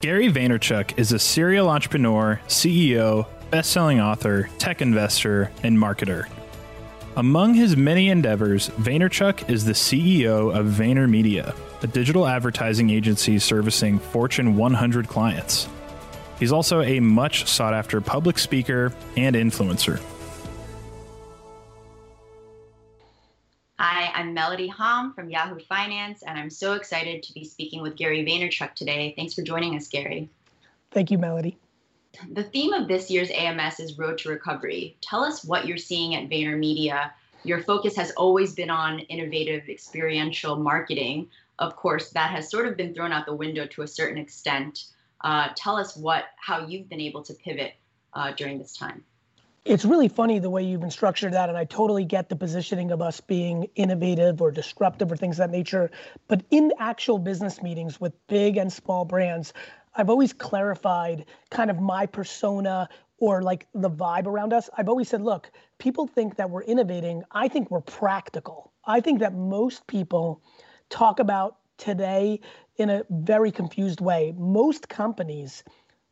Gary Vaynerchuk is a serial entrepreneur, CEO, best-selling author, tech investor, and marketer. Among his many endeavors, Vaynerchuk is the CEO of VaynerMedia, a digital advertising agency servicing Fortune 100 clients. He's also a much sought after public speaker and influencer. Hi, I'm Melody Hahm from Yahoo Finance, and I'm so excited to be speaking with Gary Vaynerchuk today. Thanks for joining us, Gary. Thank you, Melody. The theme of this year's AMS is Road to Recovery. Tell us what you're seeing at VaynerMedia. Your focus has always been on innovative experiential marketing. Of course, that has sort of been thrown out the window to a certain extent. Uh, tell us what how you've been able to pivot uh, during this time it's really funny the way you've been structured that, and I totally get the positioning of us being innovative or disruptive or things of that nature. But in actual business meetings with big and small brands, I've always clarified kind of my persona or like the vibe around us. I've always said, look, people think that we're innovating. I think we're practical. I think that most people talk about today in a very confused way. Most companies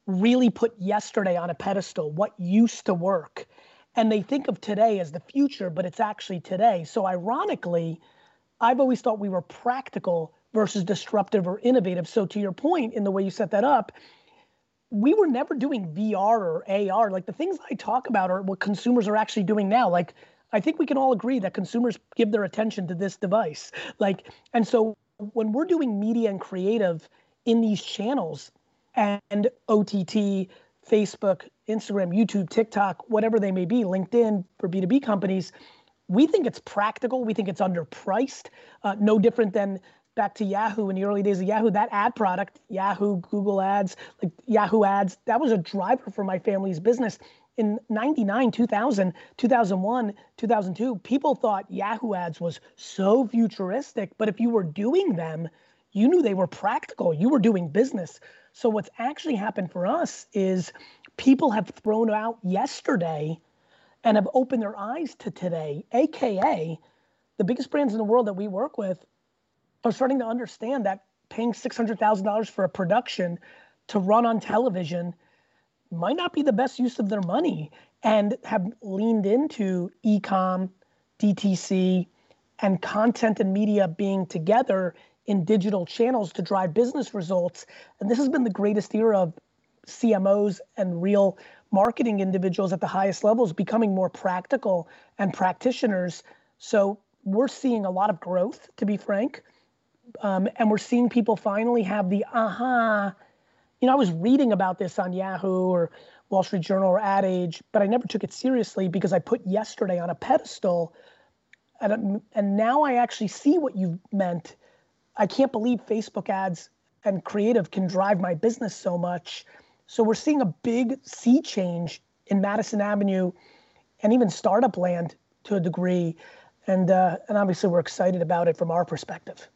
really put yesterday on a pedestal, what used to work. And they think of today as the future, but it's actually today. So ironically, I've always thought we were practical versus disruptive or innovative. So to your point in the way you set that up, we were never doing VR or AR. Like the things I talk about are what consumers are actually doing now. Like I think we can all agree that consumers give their attention to this device. Like, and so when we're doing media and creative in these channels, and OTT, Facebook, Instagram, YouTube, TikTok, whatever they may be, LinkedIn for B2B companies, we think it's practical. We think it's underpriced. Uh, no different than back to Yahoo in the early days of Yahoo, that ad product, Yahoo, Google ads, like Yahoo ads, that was a driver for my family's business. In 99, 2000, 2001, 2002, people thought Yahoo ads was so futuristic, but if you were doing them, you knew they were practical. You were doing business. So what's actually happened for us is people have thrown out yesterday and have opened their eyes to today, AKA the biggest brands in the world that we work with are starting to understand that paying $600,000 for a production to run on television might not be the best use of their money and have leaned into e-com, DTC, and content and media being together in digital channels to drive business results. And this has been the greatest era of CMOs and real marketing individuals at the highest levels becoming more practical and practitioners. So we're seeing a lot of growth, to be frank. Um, and we're seeing people finally have the aha. You know, I was reading about this on Yahoo or Wall Street Journal or Ad Age, but I never took it seriously because I put yesterday on a pedestal. And, and now I actually see what you meant I can't believe Facebook ads and creative can drive my business so much. So we're seeing a big sea change in Madison Avenue and even startup land to a degree. And, uh, and obviously we're excited about it from our perspective.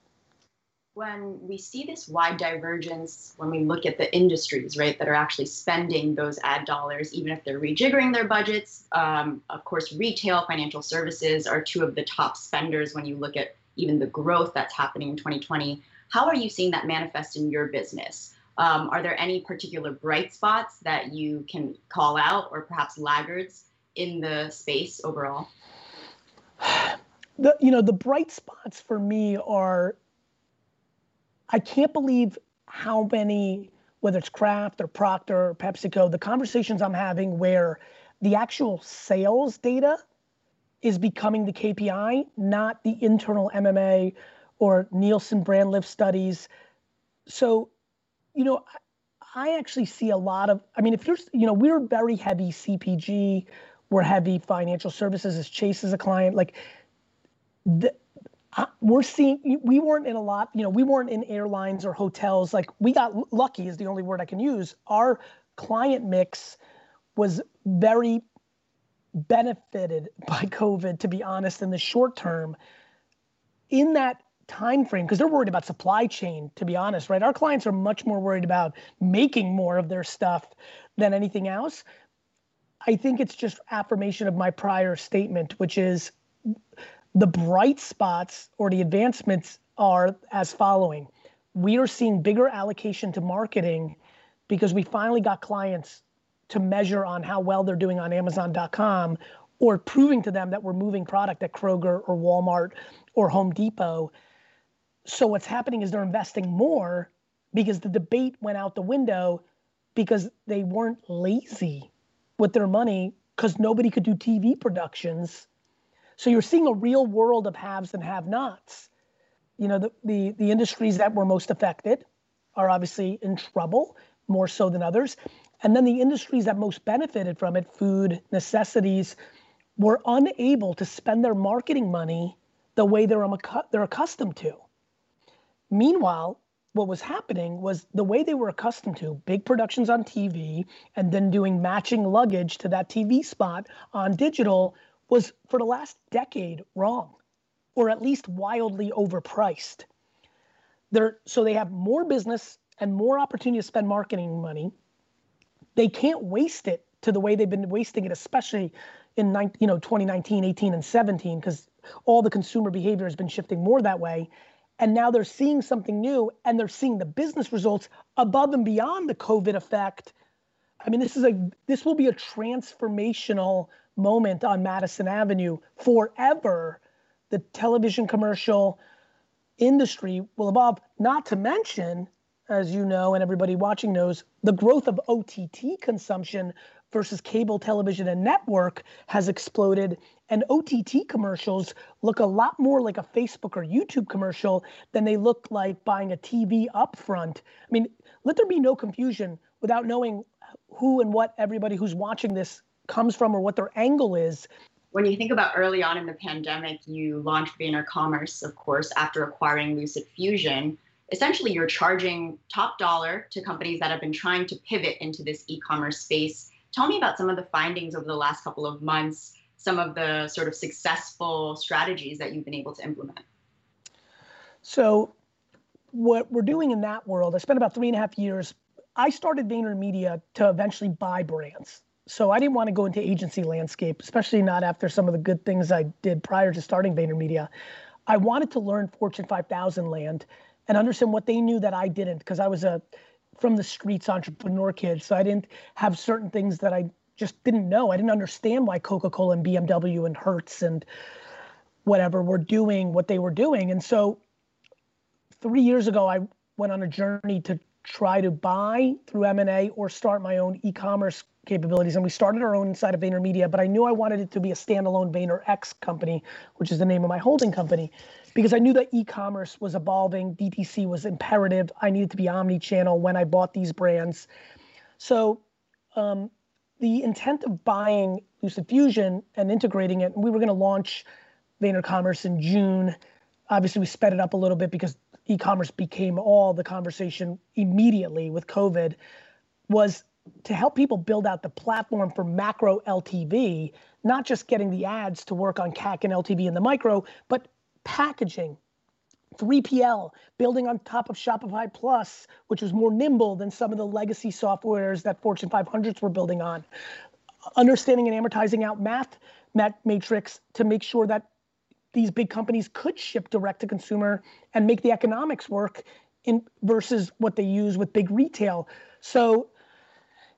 When we see this wide divergence, when we look at the industries, right, that are actually spending those ad dollars, even if they're rejiggering their budgets, um, of course, retail, financial services are two of the top spenders when you look at even the growth that's happening in 2020. How are you seeing that manifest in your business? Um, are there any particular bright spots that you can call out or perhaps laggards in the space overall? The, you know, the bright spots for me are I can't believe how many, whether it's Kraft or Procter or PepsiCo, the conversations I'm having where the actual sales data is becoming the KPI, not the internal MMA or Nielsen brand lift studies. So, you know, I actually see a lot of, I mean, if you're, you know, we're very heavy CPG, we're heavy financial services as Chase is a client. Like, the, uh, we're seeing, we weren't in a lot, you know, we weren't in airlines or hotels. Like, we got lucky, is the only word I can use. Our client mix was very benefited by COVID, to be honest, in the short term. In that time frame, because they're worried about supply chain, to be honest, right? Our clients are much more worried about making more of their stuff than anything else. I think it's just affirmation of my prior statement, which is the bright spots or the advancements are as following. We are seeing bigger allocation to marketing because we finally got clients to measure on how well they're doing on Amazon.com or proving to them that we're moving product at Kroger or Walmart or Home Depot. So what's happening is they're investing more because the debate went out the window because they weren't lazy with their money because nobody could do TV productions. So you're seeing a real world of haves and have-nots. You know, the, the, the industries that were most affected are obviously in trouble more so than others. And then the industries that most benefited from it, food, necessities, were unable to spend their marketing money the way they're, they're accustomed to. Meanwhile, what was happening was the way they were accustomed to big productions on TV and then doing matching luggage to that TV spot on digital was for the last decade wrong or at least wildly overpriced. They're, so they have more business and more opportunity to spend marketing money. They can't waste it to the way they've been wasting it, especially in you know 2019, 18, and 17, because all the consumer behavior has been shifting more that way. And now they're seeing something new and they're seeing the business results above and beyond the COVID effect. I mean, this is a this will be a transformational moment on Madison Avenue forever. The television commercial industry will evolve, not to mention as you know, and everybody watching knows, the growth of OTT consumption versus cable television and network has exploded. And OTT commercials look a lot more like a Facebook or YouTube commercial than they look like buying a TV upfront. I mean, let there be no confusion without knowing who and what everybody who's watching this comes from or what their angle is. When you think about early on in the pandemic, you launched Vayner Commerce, of course, after acquiring Lucid Fusion essentially you're charging top dollar to companies that have been trying to pivot into this e-commerce space. Tell me about some of the findings over the last couple of months, some of the sort of successful strategies that you've been able to implement. So what we're doing in that world, I spent about three and a half years. I started VaynerMedia to eventually buy brands. So I didn't want to go into agency landscape, especially not after some of the good things I did prior to starting VaynerMedia. I wanted to learn Fortune 5000 land and understand what they knew that I didn't because I was a from the streets entrepreneur kid. So I didn't have certain things that I just didn't know. I didn't understand why Coca-Cola and BMW and Hertz and whatever were doing what they were doing. And so three years ago, I went on a journey to try to buy through M&A or start my own e-commerce capabilities. And we started our own inside of VaynerMedia, but I knew I wanted it to be a standalone VaynerX company, which is the name of my holding company because I knew that e-commerce was evolving, DTC was imperative. I needed to be omni-channel when I bought these brands. So um, the intent of buying Lucid Fusion and integrating it, we were going to launch Vayner Commerce in June. Obviously, we sped it up a little bit because e-commerce became all the conversation immediately with COVID. Was to help people build out the platform for macro LTV, not just getting the ads to work on CAC and LTV in the micro, but packaging, 3PL, building on top of Shopify Plus, which was more nimble than some of the legacy softwares that Fortune 500s were building on. Understanding and amortizing out math, matrix to make sure that these big companies could ship direct to consumer and make the economics work in versus what they use with big retail. So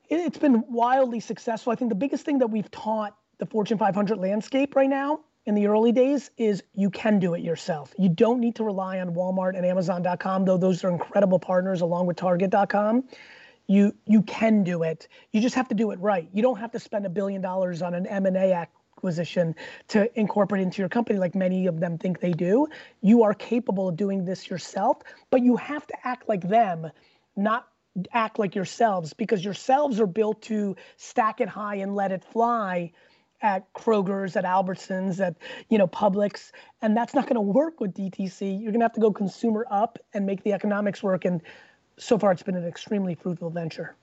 it's been wildly successful. I think the biggest thing that we've taught the Fortune 500 landscape right now in the early days is you can do it yourself. You don't need to rely on Walmart and Amazon.com, though those are incredible partners along with Target.com. You you can do it. You just have to do it right. You don't have to spend a billion dollars on an M&A acquisition to incorporate into your company like many of them think they do. You are capable of doing this yourself, but you have to act like them, not act like yourselves because yourselves are built to stack it high and let it fly at Kroger's, at Albertsons, at you know Publix, and that's not going to work with DTC. You're going to have to go consumer up and make the economics work. And so far, it's been an extremely fruitful venture.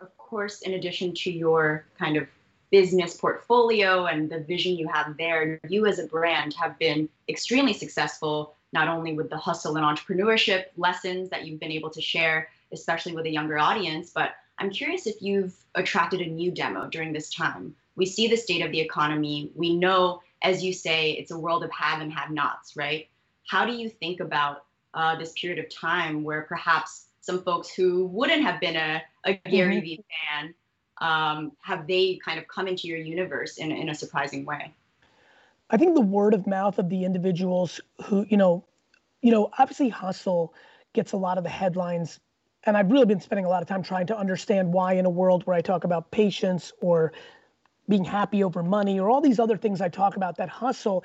Of course, in addition to your kind of business portfolio and the vision you have there, you as a brand have been extremely successful, not only with the hustle and entrepreneurship lessons that you've been able to share, especially with a younger audience, but I'm curious if you've attracted a new demo during this time we see the state of the economy. We know, as you say, it's a world of have and have nots, right? How do you think about uh, this period of time where perhaps some folks who wouldn't have been a, a Gary mm-hmm. Vee fan, um, have they kind of come into your universe in, in a surprising way? I think the word of mouth of the individuals who, you know, you know, obviously hustle gets a lot of the headlines. And I've really been spending a lot of time trying to understand why in a world where I talk about patience or being happy over money or all these other things I talk about that hustle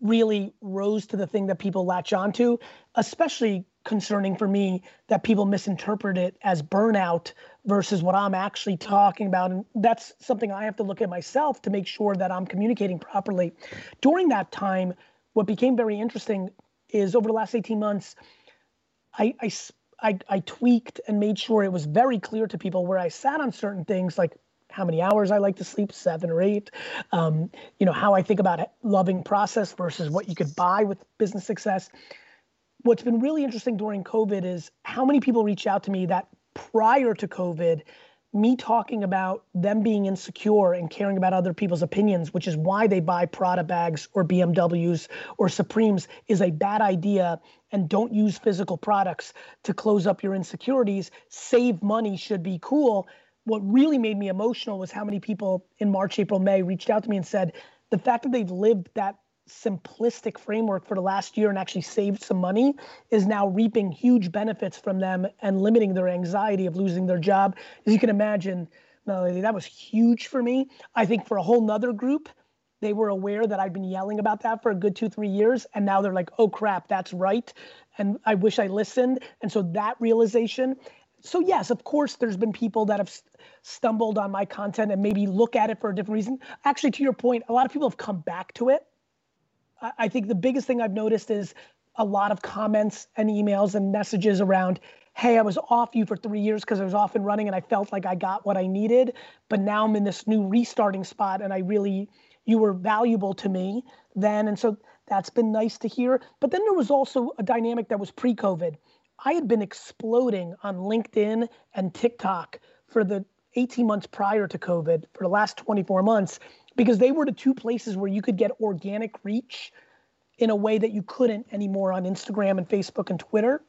really rose to the thing that people latch onto, especially concerning for me that people misinterpret it as burnout versus what I'm actually talking about. And that's something I have to look at myself to make sure that I'm communicating properly. During that time, what became very interesting is over the last 18 months, I, I, I, I tweaked and made sure it was very clear to people where I sat on certain things like how many hours I like to sleep, seven or eight. Um, you know, how I think about loving process versus what you could buy with business success. What's been really interesting during COVID is how many people reach out to me that prior to COVID, me talking about them being insecure and caring about other people's opinions, which is why they buy Prada bags or BMWs or Supremes, is a bad idea. And don't use physical products to close up your insecurities. Save money should be cool what really made me emotional was how many people in March, April, May reached out to me and said the fact that they've lived that simplistic framework for the last year and actually saved some money is now reaping huge benefits from them and limiting their anxiety of losing their job. As you can imagine, that was huge for me. I think for a whole nother group, they were aware that I'd been yelling about that for a good two, three years. And now they're like, oh crap, that's right. And I wish I listened. And so that realization so yes, of course, there's been people that have stumbled on my content and maybe look at it for a different reason. Actually, to your point, a lot of people have come back to it. I think the biggest thing I've noticed is a lot of comments and emails and messages around, hey, I was off you for three years because I was off and running and I felt like I got what I needed, but now I'm in this new restarting spot and I really, you were valuable to me then. And so that's been nice to hear. But then there was also a dynamic that was pre-COVID I had been exploding on LinkedIn and TikTok for the 18 months prior to COVID, for the last 24 months, because they were the two places where you could get organic reach in a way that you couldn't anymore on Instagram and Facebook and Twitter.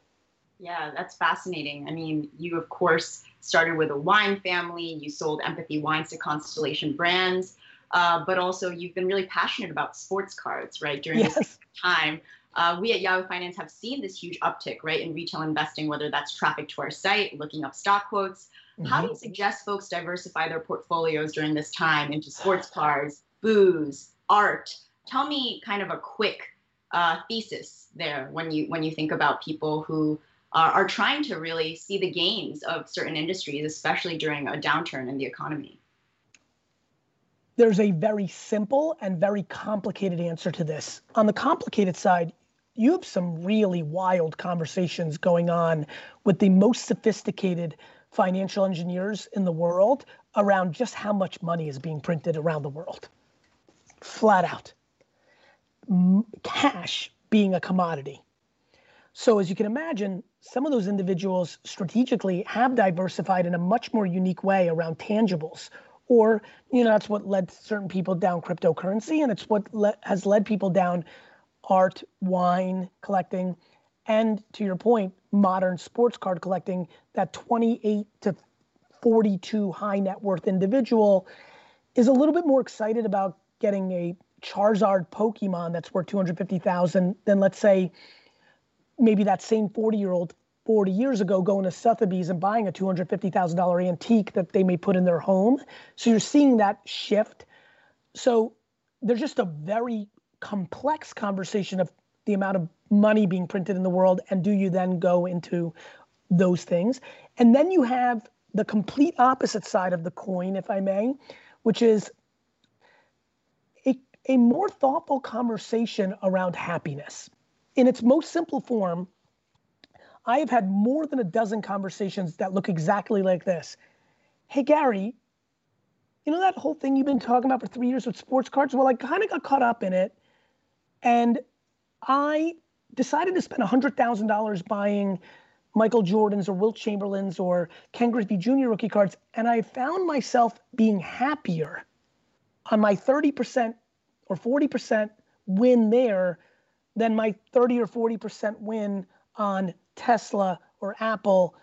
Yeah, that's fascinating. I mean, you of course started with a wine family, you sold empathy wines to Constellation Brands, uh, but also you've been really passionate about sports cards, right? During yes. this time uh, we at Yahoo Finance have seen this huge uptick, right, in retail investing, whether that's traffic to our site, looking up stock quotes. Mm-hmm. How do you suggest folks diversify their portfolios during this time into sports cars, booze, art? Tell me kind of a quick uh, thesis there when you when you think about people who are, are trying to really see the gains of certain industries, especially during a downturn in the economy there's a very simple and very complicated answer to this. On the complicated side, you have some really wild conversations going on with the most sophisticated financial engineers in the world around just how much money is being printed around the world. Flat out. Cash being a commodity. So, as you can imagine, some of those individuals strategically have diversified in a much more unique way around tangibles. Or, you know, that's what led certain people down cryptocurrency, and it's what le- has led people down art, wine collecting, and to your point, modern sports card collecting, that 28 to 42 high net worth individual is a little bit more excited about getting a Charizard Pokemon that's worth 250,000 than let's say maybe that same 40 year old 40 years ago going to Sotheby's and buying a $250,000 antique that they may put in their home. So you're seeing that shift. So there's just a very complex conversation of the amount of money being printed in the world and do you then go into those things? And then you have the complete opposite side of the coin if i may which is a, a more thoughtful conversation around happiness. In its most simple form i have had more than a dozen conversations that look exactly like this. Hey gary you know that whole thing you've been talking about for three years with sports cards? Well i kind of got caught up in it and I decided to spend $100,000 buying Michael Jordan's or Wilt Chamberlain's or Ken Griffey Jr. rookie cards. And I found myself being happier on my 30% or 40% win there than my 30 or 40% win on Tesla or Apple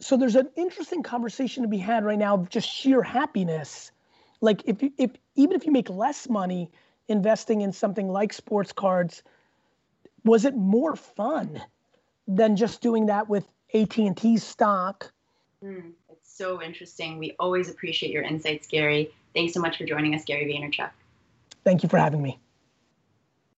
so there's an interesting conversation to be had right now of just sheer happiness. Like if if even if you make less money investing in something like sports cards, was it more fun than just doing that with AT&T stock? Mm, it's so interesting. We always appreciate your insights, Gary. Thanks so much for joining us, Gary Vaynerchuk. Thank you for having me.